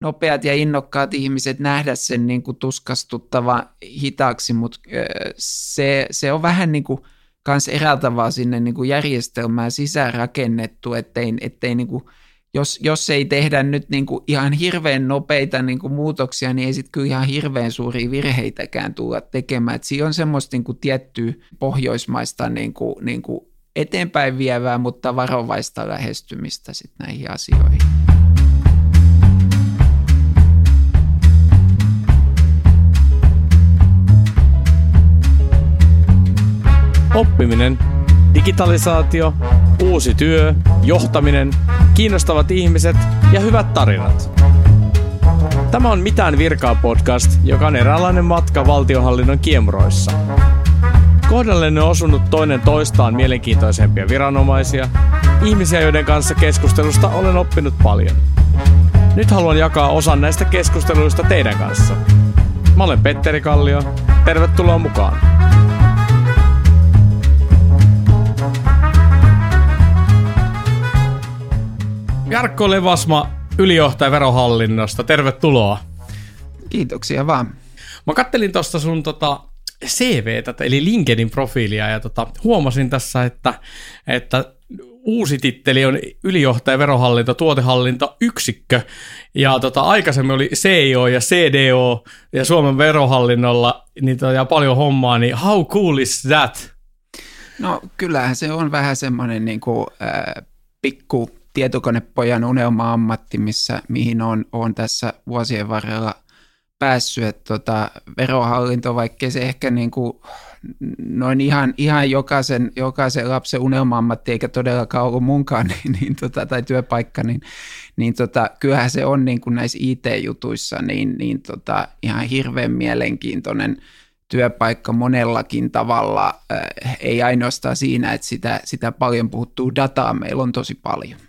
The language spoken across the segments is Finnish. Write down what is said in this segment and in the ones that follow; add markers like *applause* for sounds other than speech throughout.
nopeat ja innokkaat ihmiset nähdä sen niin kuin tuskastuttava hitaaksi, mutta se, se on vähän niin kuin kans eräältä sinne niin kuin järjestelmään sisään rakennettu, ettei, ettei niin kuin, jos, jos ei tehdä nyt niin kuin ihan hirveän nopeita niin kuin muutoksia, niin ei sitten kyllä ihan hirveän suuria virheitäkään tulla tekemään. Et siinä on semmoista niin kuin tiettyä pohjoismaista niin kuin, niin kuin eteenpäin vievää, mutta varovaista lähestymistä sitten näihin asioihin. Oppiminen, digitalisaatio, uusi työ, johtaminen, kiinnostavat ihmiset ja hyvät tarinat. Tämä on Mitään virkaa podcast, joka on eräänlainen matka valtiohallinnon kiemuroissa. Kohdallenne on osunut toinen toistaan mielenkiintoisempia viranomaisia, ihmisiä, joiden kanssa keskustelusta olen oppinut paljon. Nyt haluan jakaa osan näistä keskusteluista teidän kanssa. Mä olen Petteri Kallio. Tervetuloa mukaan. Jarkko Levasma, ylijohtaja verohallinnosta. Tervetuloa. Kiitoksia vaan. Mä kattelin tuosta sun tota, CVtä, eli LinkedIn profiilia, ja tota, huomasin tässä, että, että uusi titteli on ylijohtaja verohallinto, tuotehallinto, yksikkö, ja tota, aikaisemmin oli CIO ja CDO ja Suomen verohallinnolla niin tota, paljon hommaa, niin how cool is that? No kyllähän se on vähän semmoinen niin kuin, äh, pikku tietokonepojan unelma-ammatti, missä, mihin on, on tässä vuosien varrella päässyt. Että tota, verohallinto, vaikka se ehkä niin kuin noin ihan, ihan jokaisen, jokaisen lapsen unelma-ammatti, eikä todellakaan ollut munkaan, *laughs* niin, niin tota, tai työpaikka, niin, niin tota, kyllähän se on niin kuin näissä IT-jutuissa niin, niin tota, ihan hirveän mielenkiintoinen työpaikka monellakin tavalla, äh, ei ainoastaan siinä, että sitä, sitä paljon puhuttuu dataa meillä on tosi paljon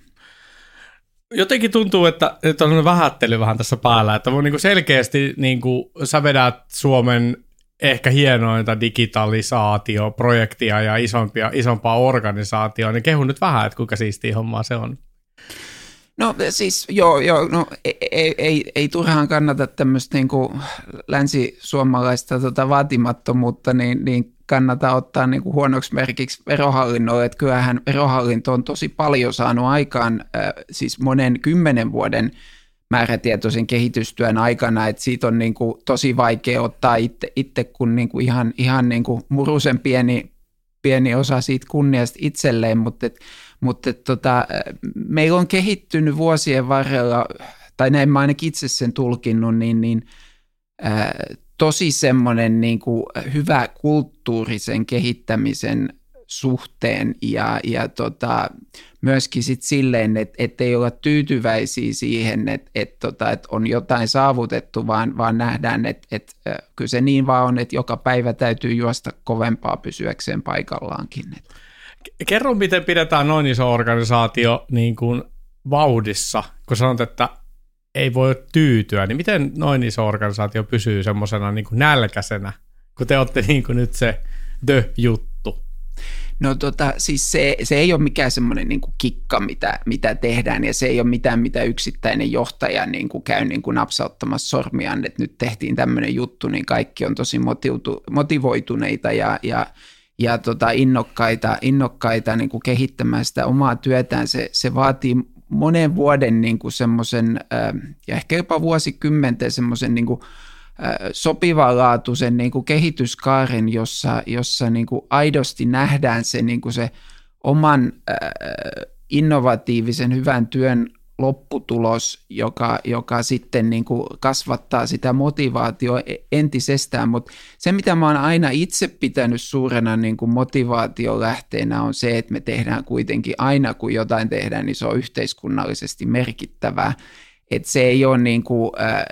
jotenkin tuntuu, että, että on vähättely vähän tässä päällä, että niin kuin selkeästi niin kuin, sä vedät Suomen ehkä hienointa digitalisaatioprojektia ja isompia, isompaa organisaatioa, niin kehun nyt vähän, että kuinka siistiä hommaa se on. No siis joo, joo no, ei, ei, ei, ei turhaan kannata tämmöistä niin länsi-suomalaista tota vaatimattomuutta, niin, niin kannata ottaa niin kuin huonoksi merkiksi verohallinnolle, että kyllähän verohallinto on tosi paljon saanut aikaan siis monen kymmenen vuoden määrätietoisen kehitystyön aikana, että siitä on niin kuin tosi vaikea ottaa itse, itse kun niin kuin ihan, ihan niin kuin murusen pieni, pieni osa siitä kunniasta itselleen, mutta, et, mutta et tota, meillä on kehittynyt vuosien varrella, tai näin mä ainakin itse sen tulkinnut, niin, niin äh, tosi semmoinen niin kuin hyvä kulttuurisen kehittämisen suhteen ja, ja tota, myöskin sit silleen, että et ei olla tyytyväisiä siihen, että et tota, et on jotain saavutettu, vaan, vaan nähdään, että et, kyllä se niin vaan on, että joka päivä täytyy juosta kovempaa pysyäkseen paikallaankin. Kerro, miten pidetään noin iso organisaatio niin kuin vauhdissa, kun sanot, että ei voi tyytyä, niin miten noin iso organisaatio pysyy semmoisena niin nälkäisenä, kun te olette niin kuin nyt se the-juttu? No tota, siis se, se ei ole mikään semmoinen niin kikka, mitä, mitä tehdään, ja se ei ole mitään, mitä yksittäinen johtaja niin kuin käy niin kuin napsauttamassa sormiaan, että nyt tehtiin tämmöinen juttu, niin kaikki on tosi motiutu, motivoituneita ja, ja, ja tota, innokkaita, innokkaita niin kuin kehittämään sitä omaa työtään. Se, se vaatii monen vuoden niin kuin semmoisen, ja ehkä jopa vuosikymmenten semmoisen niin kuin, sopivanlaatuisen niin kuin kehityskaaren, jossa, jossa niin kuin aidosti nähdään se, niin kuin se oman innovatiivisen hyvän työn lopputulos, joka, joka sitten niin kuin kasvattaa sitä motivaatio e, entisestään, mutta se mitä mä oon aina itse pitänyt suurena niin kuin motivaatiolähteenä on se, että me tehdään kuitenkin aina kun jotain tehdään, niin se on yhteiskunnallisesti merkittävää et se ei ole niin kuin, äh,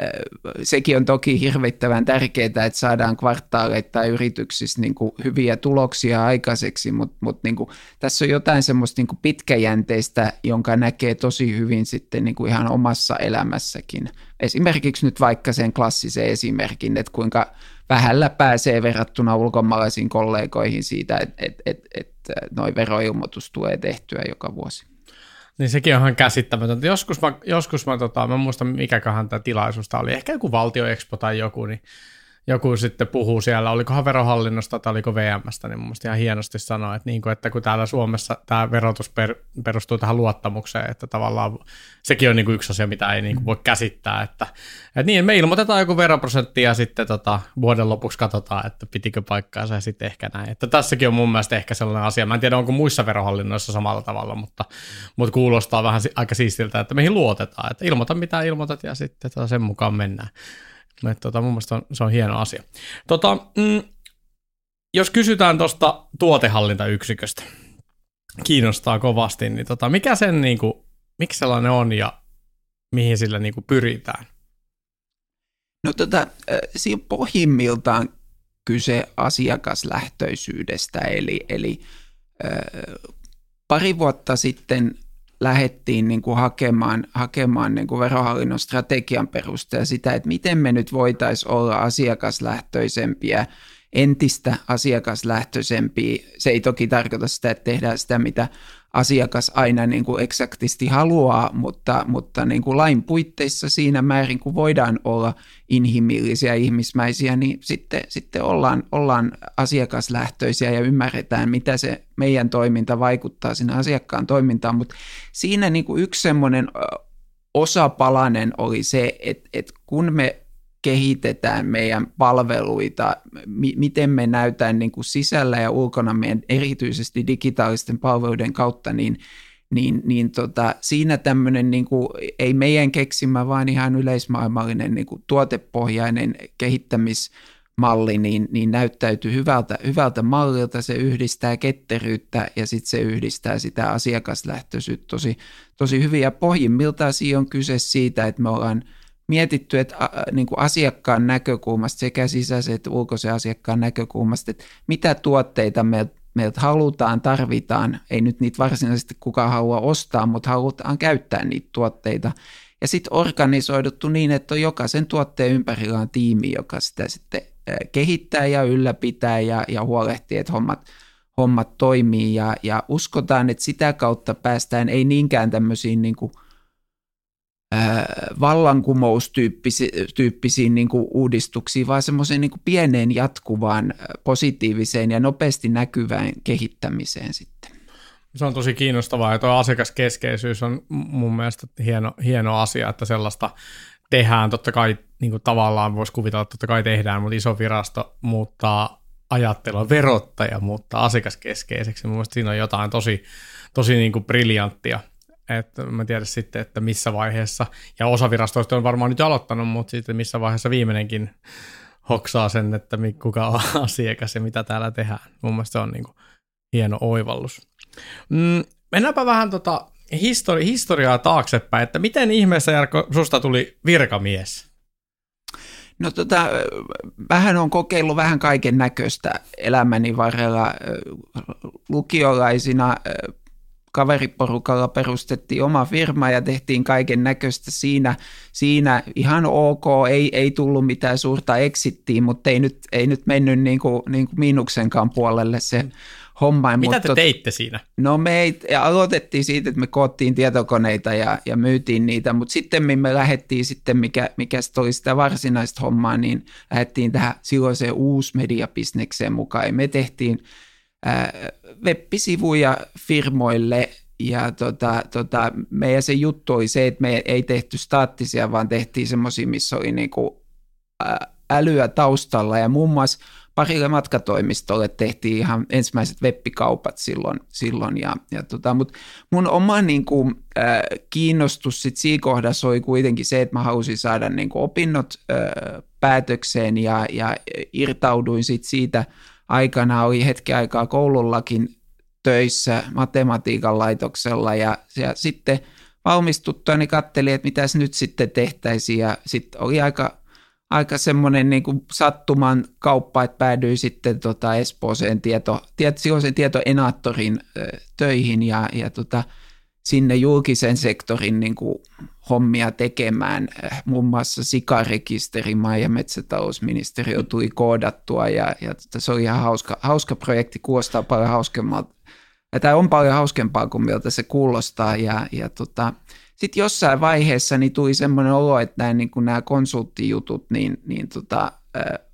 sekin on toki hirvittävän tärkeää, että saadaan kvartaaleittain yrityksissä niin kuin hyviä tuloksia aikaiseksi, mutta mut niin tässä on jotain semmoista niin kuin pitkäjänteistä, jonka näkee tosi hyvin sitten niin kuin ihan omassa elämässäkin. Esimerkiksi nyt vaikka sen klassisen esimerkin, että kuinka vähällä pääsee verrattuna ulkomaalaisiin kollegoihin siitä, että et, et, et, noin veroilmoitus tulee tehtyä joka vuosi. Niin sekin on ihan käsittämätöntä. Joskus mä, joskus mä, tota, mä muistan mikäköhän tämä tilaisuus oli, ehkä joku valtioexpo tai joku, niin joku sitten puhuu siellä, olikohan verohallinnosta tai oliko VMstä, niin mun ihan hienosti sanoi, että, niin kuin, että kun täällä Suomessa tämä verotus per, perustuu tähän luottamukseen, että tavallaan sekin on niin kuin yksi asia, mitä ei niin kuin voi käsittää, että, että niin, me ilmoitetaan joku veroprosentti ja sitten tota, vuoden lopuksi katsotaan, että pitikö paikkaansa ja sitten ehkä näin. Että tässäkin on mun mielestä ehkä sellainen asia, mä en tiedä onko muissa verohallinnoissa samalla tavalla, mutta, mutta kuulostaa vähän aika siistiltä, että meihin luotetaan, että ilmoita mitä ilmoitat ja sitten tota sen mukaan mennään. Et, tota, mun mielestä on, se on hieno asia. Tota, mm, jos kysytään tuosta tuotehallintayksiköstä, kiinnostaa kovasti, niin tota, mikä sen, niin kuin, miksi sellainen on ja mihin sillä niin kuin, pyritään? No tota, siinä pohjimmiltaan kyse asiakaslähtöisyydestä, eli, eli pari vuotta sitten lähdettiin niin kuin hakemaan, hakemaan niin kuin verohallinnon strategian perusteella sitä, että miten me nyt voitaisiin olla asiakaslähtöisempiä, entistä asiakaslähtöisempiä. Se ei toki tarkoita sitä, että tehdään sitä, mitä asiakas aina niin kuin eksaktisti haluaa, mutta, mutta niin kuin lain puitteissa siinä määrin, kun voidaan olla inhimillisiä ihmismäisiä, niin sitten, sitten ollaan, ollaan asiakaslähtöisiä ja ymmärretään, mitä se meidän toiminta vaikuttaa sinne asiakkaan toimintaan, mutta siinä niin kuin yksi semmoinen osapalanen oli se, että, että kun me kehitetään meidän palveluita, mi- miten me näytään niin kuin sisällä ja ulkona meidän erityisesti digitaalisten palveluiden kautta, niin, niin, niin tota, siinä tämmöinen niin kuin, ei meidän keksimä, vaan ihan yleismaailmallinen niin kuin tuotepohjainen kehittämismalli, niin, niin näyttäytyy hyvältä, hyvältä mallilta, se yhdistää ketteryyttä ja sitten se yhdistää sitä asiakaslähtöisyyttä tosi, tosi hyvin. Ja pohjimmiltaan siinä on kyse siitä, että me ollaan – mietitty, että niin kuin asiakkaan näkökulmasta, sekä sisäisen että ulkoisen asiakkaan näkökulmasta, että mitä tuotteita meiltä meiltä halutaan, tarvitaan, ei nyt niitä varsinaisesti kukaan halua ostaa, mutta halutaan käyttää niitä tuotteita. Ja sitten organisoiduttu niin, että on jokaisen tuotteen ympärillä on tiimi, joka sitä sitten kehittää ja ylläpitää ja, ja huolehtii, että hommat, hommat toimii. Ja, ja uskotaan, että sitä kautta päästään ei niinkään tämmöisiin niin kuin – vallankumoustyyppisiin niin kuin uudistuksiin, vaan semmoiseen niin pieneen jatkuvaan positiiviseen ja nopeasti näkyvään kehittämiseen sitten. Se on tosi kiinnostavaa ja tuo asiakaskeskeisyys on mun mielestä hieno, hieno asia, että sellaista tehdään. Totta kai niin kuin tavallaan voisi kuvitella, että totta kai tehdään, mutta iso virasto muuttaa ajattelua, verottaja muuttaa asiakaskeskeiseksi. Mun mielestä siinä on jotain tosi, tosi niin kuin briljanttia että mä tiedän sitten, että missä vaiheessa, ja osa virastoista on varmaan nyt aloittanut, mutta sitten missä vaiheessa viimeinenkin hoksaa sen, että kuka on *laughs* asiakas ja mitä täällä tehdään. Mun mielestä se on niin kuin hieno oivallus. Mm, mennäänpä vähän tota histori- historiaa taaksepäin, että miten ihmeessä Jarkko susta tuli virkamies? No tota, vähän on kokeillut vähän kaiken näköistä elämäni varrella lukiolaisina kaveriporukalla perustettiin oma firma ja tehtiin kaiken näköistä siinä, siinä ihan ok, ei, ei tullut mitään suurta exittiä, mutta ei nyt, ei nyt mennyt niin kuin, niin kuin miinuksenkaan puolelle se mm. homma. Mitä mutta, te teitte siinä? No me ei, ja aloitettiin siitä, että me koottiin tietokoneita ja, ja myytiin niitä, mutta sitten me lähdettiin sitten, mikä, mikä oli sitä varsinaista hommaa, niin lähdettiin tähän silloiseen uusmediabisnekseen mukaan. me tehtiin web-sivuja firmoille ja tota, tota, meidän se juttu oli se, että me ei tehty staattisia, vaan tehtiin semmoisia, missä oli niinku älyä taustalla. Ja muun muassa parille matkatoimistolle tehtiin ihan ensimmäiset webbikaupat silloin, silloin. Ja, ja tota, mutta mun oma niin kuin, äh, kiinnostus sit siinä kohdassa oli kuitenkin se, että mä halusin saada niin kuin opinnot äh, päätökseen ja, ja irtauduin sit siitä aikana oli hetki aikaa koulullakin töissä matematiikan laitoksella ja, ja sitten valmistuttua niin katselin, että mitäs nyt sitten tehtäisiin ja sitten oli aika, aika semmoinen niin kuin sattuman kauppa, että päädyin sitten tota Espooseen tieto, tieto, silloisen tietoenaattorin töihin ja, ja tota, sinne julkisen sektorin niin kuin hommia tekemään. Muun muassa sikarekisteri maa- ja metsätalousministeriö tuli koodattua ja, ja tota, se oli ihan hauska, hauska projekti, kuulostaa paljon hauskemmalta, tämä on paljon hauskempaa kuin miltä se kuulostaa. Ja, ja tota, sitten jossain vaiheessa niin tuli semmoinen olo, että nämä, niin nämä konsulttijutut niin, niin tota,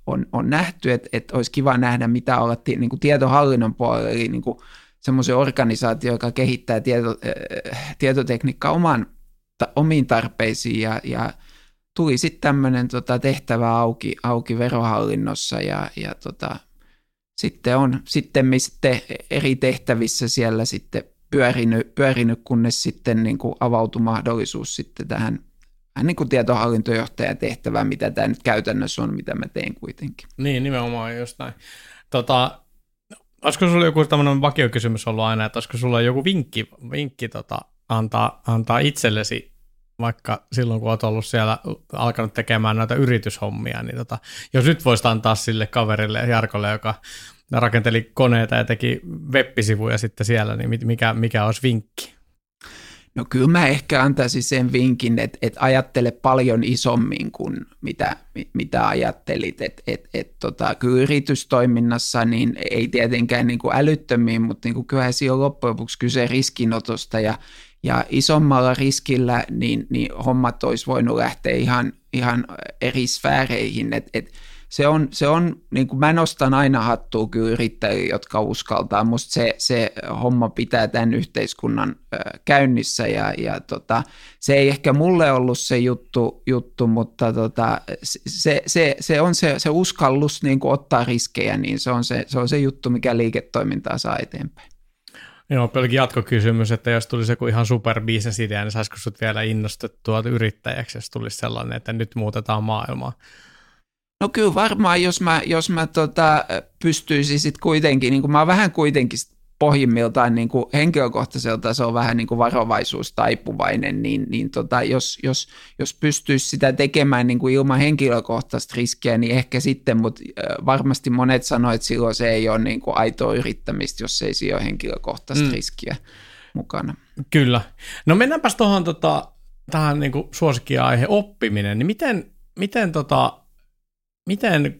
on, on nähty, että, että olisi kiva nähdä, mitä olla niin kuin tietohallinnon puolella, eli niin kuin semmoisen organisaatio, joka kehittää tieto, tietotekniikkaa oman, ta, omiin tarpeisiin ja, ja tuli sitten tämmöinen tota, tehtävä auki, auki verohallinnossa ja, ja tota, sitten on sitten, sitten eri tehtävissä siellä sitten pyörinyt, pyörinyt kunnes sitten niin kuin avautui mahdollisuus sitten tähän vähän niin kuin tietohallintojohtajan tehtävään, mitä tämä nyt käytännössä on, mitä mä teen kuitenkin. Niin, nimenomaan just näin. Tota, olisiko sulla joku tämmöinen vakiokysymys ollut aina, että olisiko sulla joku vinkki, vinkki tota, antaa, antaa itsellesi vaikka silloin, kun olet ollut siellä alkanut tekemään näitä yrityshommia, niin tota, jos nyt voisit antaa sille kaverille Jarkolle, joka rakenteli koneita ja teki web-sivuja sitten siellä, niin mikä, mikä olisi vinkki? No kyllä mä ehkä antaisin sen vinkin, että, että ajattele paljon isommin kuin mitä, mitä ajattelit. Että, että, että tota, kyllä yritystoiminnassa niin ei tietenkään niin kuin älyttömiin, mutta niin kuin kyllähän siinä on loppujen lopuksi kyse riskinotosta ja, ja isommalla riskillä niin, niin hommat olisi voinut lähteä ihan, ihan eri sfääreihin. Että se on, se on niin kuin mä nostan aina hattua kyllä yrittäjiä, jotka uskaltaa. Musta se, se homma pitää tämän yhteiskunnan käynnissä ja, ja tota, se ei ehkä mulle ollut se juttu, juttu mutta tota, se, se, se, on se, se uskallus niin kuin ottaa riskejä, niin se on se, se on se juttu, mikä liiketoimintaa saa eteenpäin. Joo, pelkin jatkokysymys, että jos tulisi joku ihan super idea, niin saisiko sinut vielä innostettua yrittäjäksi, jos tulisi sellainen, että nyt muutetaan maailmaa? No kyllä varmaan, jos mä, jos mä tota, pystyisin sitten kuitenkin, niin kuin mä oon vähän kuitenkin pohjimmiltaan niin kuin henkilökohtaiselta se on vähän niin kuin varovaisuus taipuvainen, niin, niin tota, jos, jos, jos pystyisi sitä tekemään niin kuin ilman henkilökohtaista riskiä, niin ehkä sitten, mutta varmasti monet sanoivat, että silloin se ei ole niin kuin aitoa yrittämistä, jos ei siinä ole henkilökohtaista mm. riskiä mukana. Kyllä. No mennäänpäs tuohon tota, tähän niin suosikkiaihe oppiminen, niin miten, miten tota, miten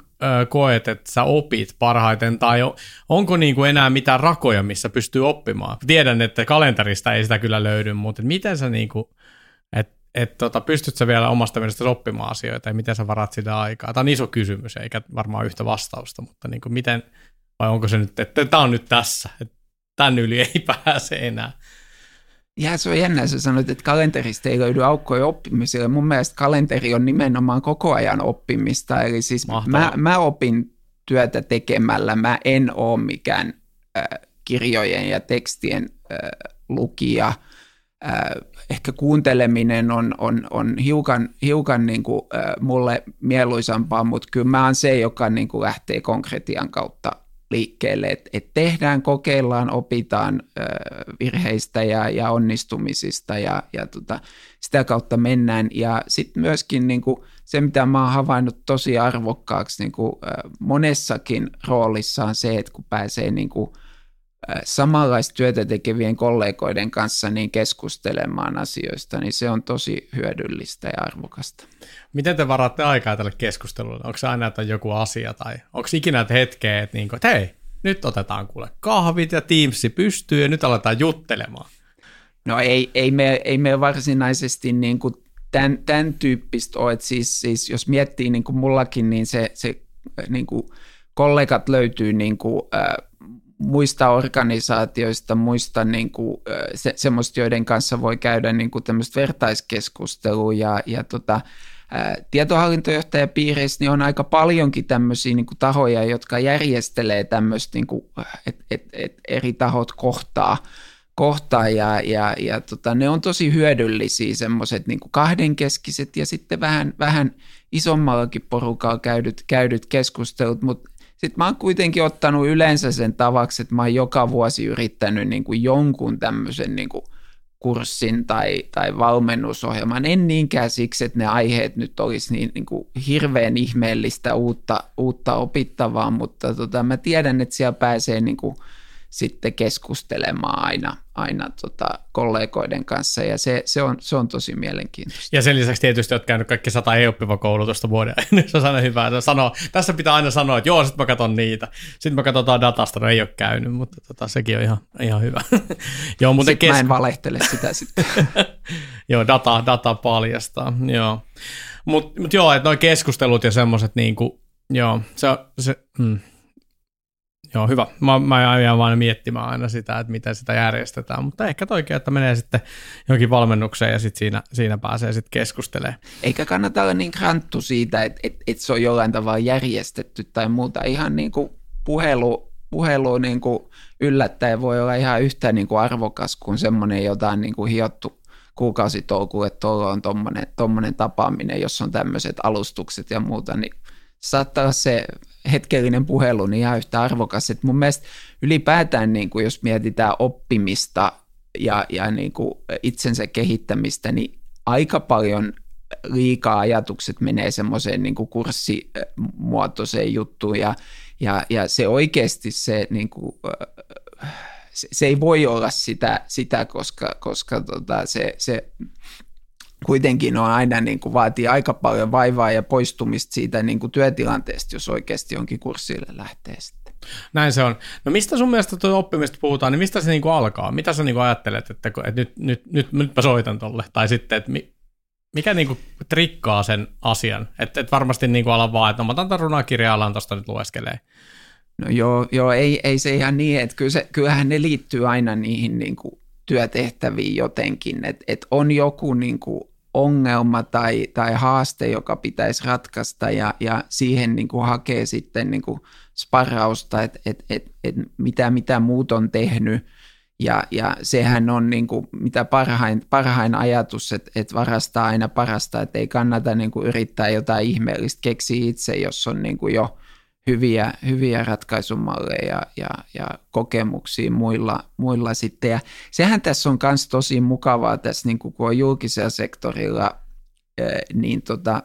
koet, että sä opit parhaiten, tai onko niin kuin enää mitään rakoja, missä pystyy oppimaan? Tiedän, että kalenterista ei sitä kyllä löydy, mutta miten sä niin kuin, et, et, tota, pystyt sä vielä omasta mielestä oppimaan asioita, ja miten sä varat sitä aikaa? Tämä on iso kysymys, eikä varmaan yhtä vastausta, mutta niin kuin miten, vai onko se nyt, että tämä on nyt tässä, että tämän yli ei *laughs* pääse enää? Ja se on jännä, sä sanoit, että kalenterista ei löydy aukkoja oppimiselle. Mun mielestä kalenteri on nimenomaan koko ajan oppimista. Eli siis mä, mä opin työtä tekemällä. Mä en ole mikään äh, kirjojen ja tekstien äh, lukija. Äh, ehkä kuunteleminen on, on, on hiukan, hiukan niin kuin, äh, mulle mieluisampaa, mutta kyllä mä oon se, joka niin kuin lähtee konkretian kautta liikkeelle, että et tehdään, kokeillaan, opitaan ö, virheistä ja, ja onnistumisista ja, ja tota, sitä kautta mennään. Ja sitten myöskin niin kuin, se, mitä mä oon havainnut tosi arvokkaaksi niin kuin, ö, monessakin roolissa on se, että kun pääsee niin kuin, samanlaista työtä tekevien kollegoiden kanssa niin keskustelemaan asioista, niin se on tosi hyödyllistä ja arvokasta. Miten te varaatte aikaa tälle keskustelulle? Onko se aina, että on joku asia tai onko ikinä että hetkeä, että, niin kuin, että hei, nyt otetaan kuule kahvit ja Teamsi pystyy ja nyt aletaan juttelemaan? No ei, ei, me, ei me varsinaisesti niin kuin tämän, tämän tyyppistä ole, että siis, siis jos miettii niin kuin mullakin, niin se, se niin kuin kollegat löytyy niin kuin, äh, muista organisaatioista, muista niin kuin, se, semmoista, joiden kanssa voi käydä niin kuin tämmöistä vertaiskeskustelua ja, ja tota, tietohallintojohtajapiireissä niin on aika paljonkin tämmöisiä niin kuin tahoja, jotka järjestelee tämmöistä, niin että et, et eri tahot kohtaa, kohtaa ja, ja, ja tota, ne on tosi hyödyllisiä semmoiset niin kahdenkeskiset ja sitten vähän, vähän isommallakin porukalla käydyt, käydyt keskustelut, mutta sitten mä oon kuitenkin ottanut yleensä sen tavaksi, että mä oon joka vuosi yrittänyt niin kuin jonkun tämmöisen niin kuin kurssin tai, tai valmennusohjelman. En niinkään siksi, että ne aiheet nyt olisi niin, niin kuin hirveän ihmeellistä uutta, uutta opittavaa, mutta tota, mä tiedän, että siellä pääsee niin kuin sitten keskustelemaan aina, aina tota kollegoiden kanssa ja se, se, on, se on tosi mielenkiintoista. Ja sen lisäksi tietysti olet käynyt kaikki sata e-oppiva koulutusta vuoden *laughs* se on aina hyvä. Sanoo, tässä pitää aina sanoa, että joo, sitten mä katson niitä. Sitten mä katsotaan datasta, no ei ole käynyt, mutta tota, sekin on ihan, ihan hyvä. *laughs* joo, mutta kes... mä en valehtele sitä sitten. *laughs* joo, data, data paljastaa, joo. Mutta mut joo, että nuo keskustelut ja semmoiset, niin kuin, joo, se, se mm, Joo, hyvä. Mä, mä jään vaan miettimään aina sitä, että miten sitä järjestetään, mutta ehkä toikin, että menee sitten johonkin valmennukseen ja sitten siinä, siinä pääsee sitten keskustelemaan. Eikä kannata olla niin kranttu siitä, että, että, että se on jollain tavalla järjestetty tai muuta. Ihan niin kuin puhelu, puhelu niin kuin yllättäen voi olla ihan yhtä niin kuin arvokas kuin semmoinen jotain niin kuin hiottu kuukausitolku, että tuolla on tuommoinen tapaaminen, jos on tämmöiset alustukset ja muuta, niin saattaa olla se hetkellinen puhelu niin ihan yhtä arvokas. Et mun mielestä ylipäätään, niin kuin jos mietitään oppimista ja, ja niin kuin itsensä kehittämistä, niin aika paljon liikaa ajatukset menee semmoiseen niin kuin kurssimuotoiseen juttuun ja, ja, ja se oikeasti se, niin kuin, se, se ei voi olla sitä, sitä koska, koska tota, se, se kuitenkin on aina niin kuin vaatii aika paljon vaivaa ja poistumista siitä niin kuin työtilanteesta, jos oikeasti jonkin kurssille lähtee sitten. Näin se on. No mistä sun mielestä tuo oppimista puhutaan, niin mistä se niin kuin alkaa? Mitä sä niin kuin ajattelet, että, että nyt, nyt, nyt, nyt mä soitan tolle? Tai sitten, että mikä niin kuin trikkaa sen asian? Että et varmasti niin kuin ala vaan, että no mä otan tämän runakirja alan tuosta nyt lueskelee. No joo, joo ei, ei se ihan niin, että kyllä se, kyllähän ne liittyy aina niihin niin kuin työtehtäviin jotenkin, että et on joku niin kuin ongelma tai, tai haaste, joka pitäisi ratkaista ja, ja siihen niin kuin hakee sitten niin kuin sparrausta, että et, et, et mitä, mitä muut on tehnyt. Ja, ja sehän on niin kuin mitä parhain, parhain ajatus, että, että varastaa aina parasta, että ei kannata niin kuin yrittää jotain ihmeellistä keksiä itse, jos on niin kuin jo hyviä, hyviä ratkaisumalleja ja, ja kokemuksia muilla, muilla sitten. Ja sehän tässä on myös tosi mukavaa tässä, niin kun on julkisella sektorilla, niin tota,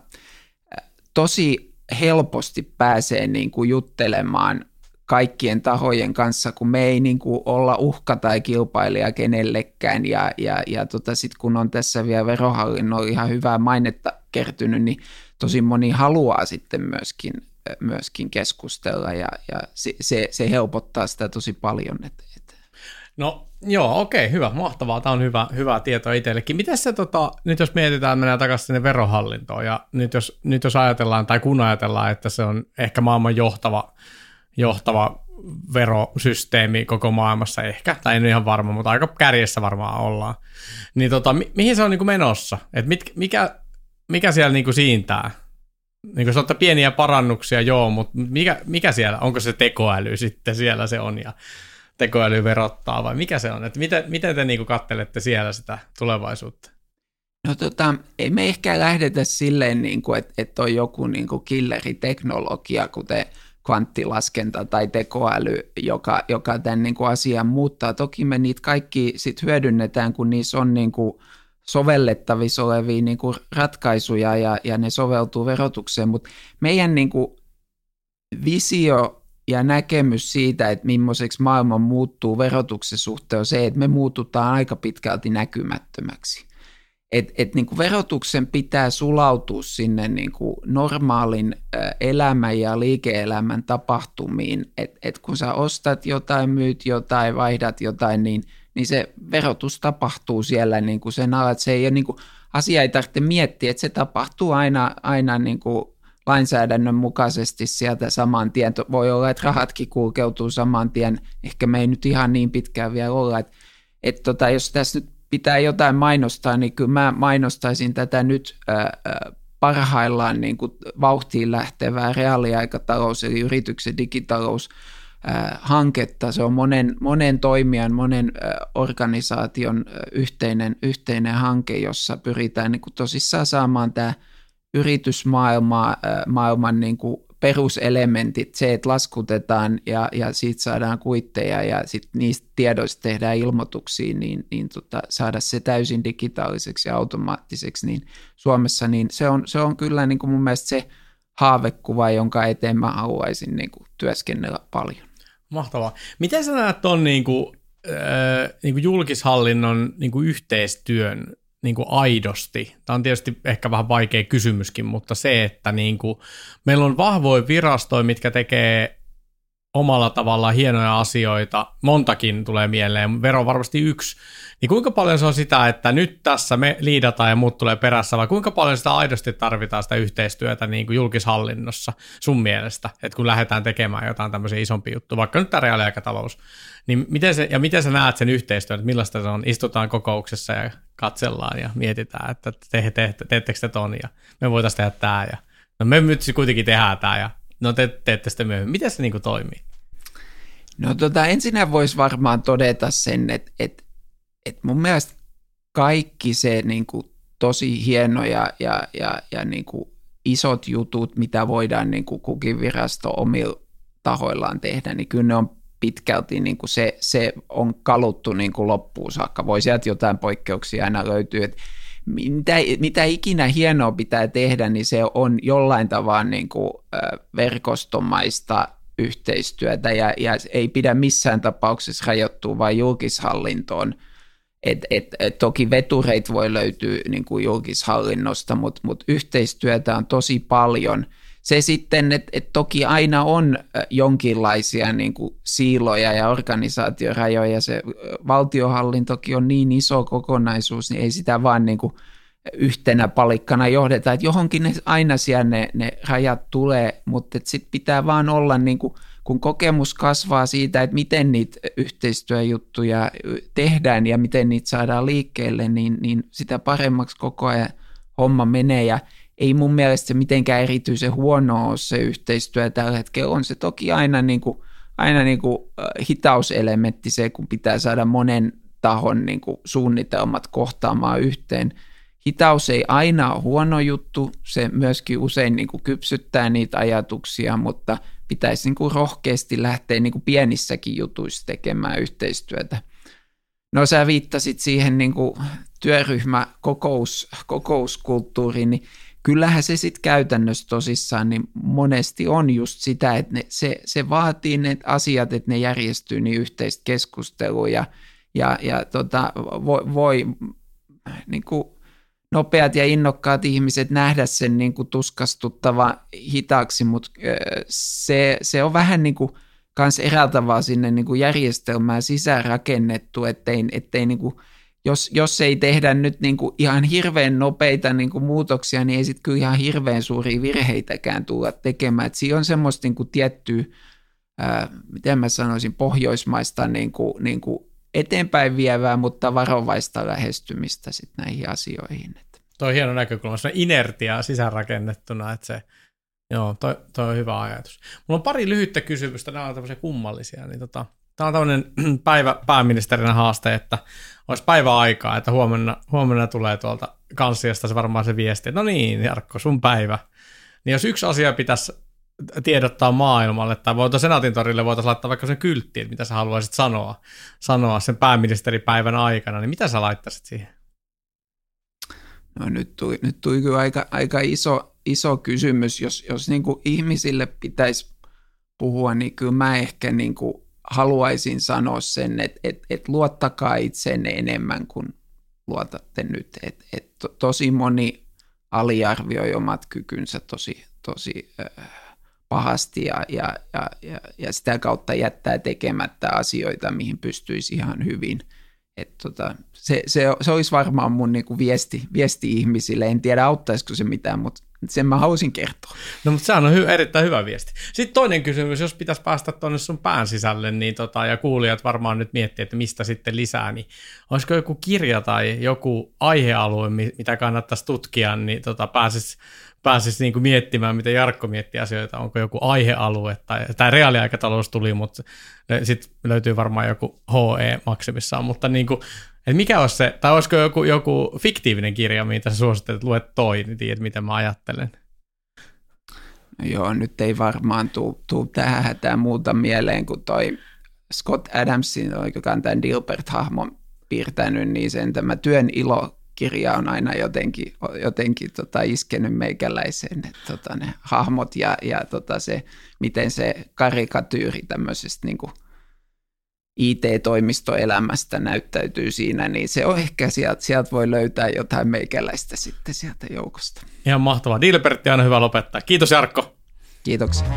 tosi helposti pääsee niin kuin juttelemaan kaikkien tahojen kanssa, kun me ei niin kuin olla uhka tai kilpailija kenellekään. Ja, ja, ja tota, sitten kun on tässä vielä verohallinnon ihan hyvää mainetta kertynyt, niin tosi moni haluaa sitten myöskin myöskin keskustella ja, ja se, se, helpottaa sitä tosi paljon. Että, että. No joo, okei, hyvä, mahtavaa. Tämä on hyvä, hyvä tieto itsellekin. Miten se, tota, nyt jos mietitään, mennään takaisin sinne verohallintoon ja nyt jos, nyt jos ajatellaan tai kun ajatellaan, että se on ehkä maailman johtava, johtava verosysteemi koko maailmassa ehkä, tai en ole ihan varma, mutta aika kärjessä varmaan ollaan. Niin tota, mi- mihin se on niin kuin menossa? Et mit, mikä, mikä siellä niin kuin siintää? Niin kuin sanotte, pieniä parannuksia, joo, mutta mikä, mikä siellä, onko se tekoäly sitten, siellä se on ja tekoäly verottaa vai mikä se on, että miten, miten te niin kattelette siellä sitä tulevaisuutta? No tota, ei me ehkä lähdetä silleen, niin kuin, että, että on joku niin kuin killeriteknologia, kuten kvanttilaskenta tai tekoäly, joka, joka tämän niin kuin asian muuttaa. Toki me niitä kaikki sit hyödynnetään, kun niissä on niin kuin sovellettavissa olevia niin kuin ratkaisuja ja, ja ne soveltuu verotukseen, mutta meidän niin kuin visio ja näkemys siitä, että millaiseksi maailma muuttuu verotuksen suhteen on se, että me muututaan aika pitkälti näkymättömäksi. Et, et niin kuin verotuksen pitää sulautua sinne niin kuin normaalin elämän ja liike-elämän tapahtumiin, että et kun sä ostat jotain, myyt jotain, vaihdat jotain, niin – niin se verotus tapahtuu siellä niin kuin sen alla, että se ei ole niin kuin, asia ei tarvitse miettiä, että se tapahtuu aina, aina niin kuin lainsäädännön mukaisesti sieltä saman tien. Voi olla, että rahatkin kulkeutuu saman tien, ehkä me ei nyt ihan niin pitkään vielä olla, että, että tota, jos tässä nyt pitää jotain mainostaa, niin kyllä mä mainostaisin tätä nyt ää, parhaillaan niin kuin vauhtiin lähtevää reaaliaikatalous, eli yrityksen digitalous, hanketta. Se on monen, monen toimijan, monen organisaation yhteinen, yhteinen hanke, jossa pyritään niin kuin tosissaan saamaan tämä yritysmaailma, maailman niin kuin peruselementit, se, että laskutetaan ja, ja siitä saadaan kuitteja ja sitten niistä tiedoista tehdään ilmoituksia, niin, niin tota, saada se täysin digitaaliseksi ja automaattiseksi, niin Suomessa niin se, on, se on kyllä niin kuin mun mielestä se haavekuva, jonka eteen mä haluaisin niin kuin työskennellä paljon. Mahtavaa. Miten sä näet tuon niin kuin, äh, niin kuin julkishallinnon niin kuin yhteistyön niin kuin aidosti? Tämä on tietysti ehkä vähän vaikea kysymyskin, mutta se, että niin kuin, meillä on vahvoja virastoja, mitkä tekee omalla tavallaan hienoja asioita, montakin tulee mieleen, vero on varmasti yksi, niin kuinka paljon se on sitä, että nyt tässä me liidataan ja muut tulee perässä, vai kuinka paljon sitä aidosti tarvitaan sitä yhteistyötä niin kuin julkishallinnossa sun mielestä, että kun lähdetään tekemään jotain tämmöisiä isompia juttuja, vaikka nyt tämä reaaliaikatalous, niin miten se, ja miten sä näet sen yhteistyön, että millaista se on, istutaan kokouksessa ja katsellaan ja mietitään, että te, te, te, teettekö te ton ja me voitaisiin tehdä tämä ja no me nyt kuitenkin tehdään tämä ja no te teette sitten myöhemmin. Miten se niin kuin toimii? No tota, ensinnä voisi varmaan todeta sen, että, että, että mun mielestä kaikki se niin kuin, tosi hieno ja, ja, ja, ja niin kuin, isot jutut, mitä voidaan niin kuin, kukin virasto omilla tahoillaan tehdä, niin kyllä ne on pitkälti niin kuin se, se on kaluttu niin kuin loppuun saakka. Voi sieltä jotain poikkeuksia aina löytyy, että mitä, mitä ikinä hienoa pitää tehdä, niin se on jollain tavalla niin kuin, verkostomaista yhteistyötä ja, ja ei pidä missään tapauksessa rajoittua vain julkishallintoon. Et, et, et toki vetureit voi löytyä niin kuin julkishallinnosta, mutta mut yhteistyötä on tosi paljon. Se sitten, että et toki aina on jonkinlaisia niin kuin siiloja ja organisaatiorajoja. Se valtiohallintokin on niin iso kokonaisuus, niin ei sitä vaan niin kuin – yhtenä palikkana johdeta, että johonkin ne, aina siellä ne, ne rajat tulee, mutta sitten pitää vaan olla niin kuin, kun kokemus kasvaa siitä, että miten niitä yhteistyöjuttuja tehdään ja miten niitä saadaan liikkeelle, niin, niin sitä paremmaksi koko ajan homma menee ja ei mun mielestä se mitenkään erityisen huono ole se yhteistyö tällä hetkellä. On se toki aina, niin kuin, aina niin kuin hitauselementti se, kun pitää saada monen tahon niin kuin suunnitelmat kohtaamaan yhteen – Hitaus ei aina ole huono juttu, se myöskin usein niin kuin kypsyttää niitä ajatuksia, mutta pitäisi niin kuin rohkeasti lähteä niin kuin pienissäkin jutuissa tekemään yhteistyötä. No sä viittasit siihen niin kuin työryhmä kokous, kokouskulttuuriin, niin kyllähän se sitten käytännössä tosissaan niin monesti on just sitä, että ne, se, se vaatii ne asiat, että ne järjestyy niin yhteistä keskustelua ja, ja, ja tota, voi, voi niin kuin nopeat ja innokkaat ihmiset nähdä sen niin kuin tuskastuttava hitaaksi, mutta se, se on vähän niin kuin kans eräältä sinne niin kuin järjestelmään sisään rakennettu, ettei, ettei niin kuin, jos, jos ei tehdä nyt niin kuin ihan hirveän nopeita niin kuin muutoksia, niin ei sitten kyllä ihan hirveän suuria virheitäkään tulla tekemään. Et siinä on semmoista niin kuin tiettyä, ää, miten mä sanoisin, pohjoismaista niin kuin, niin kuin eteenpäin vievää, mutta varovaista lähestymistä sitten näihin asioihin. Tuo on hieno näkökulma, se inertia sisäänrakennettuna, että se, joo, toi, toi on hyvä ajatus. Mulla on pari lyhyttä kysymystä, nämä on tämmöisiä kummallisia, niin tota, tämä on tämmöinen *clears throat* päivä pääministerinä haaste, että olisi päivä aikaa, että huomenna, huomenna tulee tuolta kanssiasta se varmaan se viesti, että no niin, Jarkko, sun päivä. Niin jos yksi asia pitäisi tiedottaa maailmalle, tai voitaisiin Senaatin torille voitaisiin laittaa vaikka sen kyltti, että mitä sä haluaisit sanoa, sanoa sen pääministeripäivän aikana, niin mitä sä laittaisit siihen? No nyt tuli, nyt tuli kyllä aika, aika iso, iso kysymys. Jos, jos niin kuin ihmisille pitäisi puhua, niin kyllä mä ehkä niin kuin haluaisin sanoa sen, että, että, että luottakaa itsenne enemmän kuin luotatte nyt. Että, että to, tosi moni aliarvioi omat kykynsä tosi, tosi äh, pahasti ja, ja, ja, ja, ja sitä kautta jättää tekemättä asioita, mihin pystyisi ihan hyvin. Et tota, se, se, se olisi varmaan mun niinku viesti, viesti ihmisille. En tiedä auttaisiko se mitään, mutta sen mä halusin kertoa. No mutta sehän on hy- erittäin hyvä viesti. Sitten toinen kysymys, jos pitäisi päästä tuonne sun pään sisälle, niin tota, ja kuulijat varmaan nyt miettii, että mistä sitten lisää, niin olisiko joku kirja tai joku aihealue, mitä kannattaisi tutkia, niin tota, pääsisi pääsis niinku miettimään, miten Jarkko miettii asioita, onko joku aihealue, tai tämä reaaliaikatalous tuli, mutta sitten löytyy varmaan joku HE maksimissaan, mutta niinku, et mikä olisi se, tai olisiko joku, joku fiktiivinen kirja, mitä sä suosittelet, että luet toi, niin tiedät, miten mä ajattelen. No joo, nyt ei varmaan tuu, tähän hätään muuta mieleen kuin toi Scott Adamsin, joka on tämän Dilbert-hahmon piirtänyt, niin sen tämä työn ilo kirja on aina jotenkin, jotenkin tota iskenyt meikäläiseen, että tota ne hahmot ja, ja tota se, miten se karikatyyri tämmöisestä niin kuin IT-toimistoelämästä näyttäytyy siinä, niin se on ehkä sieltä, sieltä voi löytää jotain meikäläistä sitten sieltä joukosta. Ihan mahtavaa. Dilbertti aina hyvä lopettaa. Kiitos Jarkko. Kiitoksia.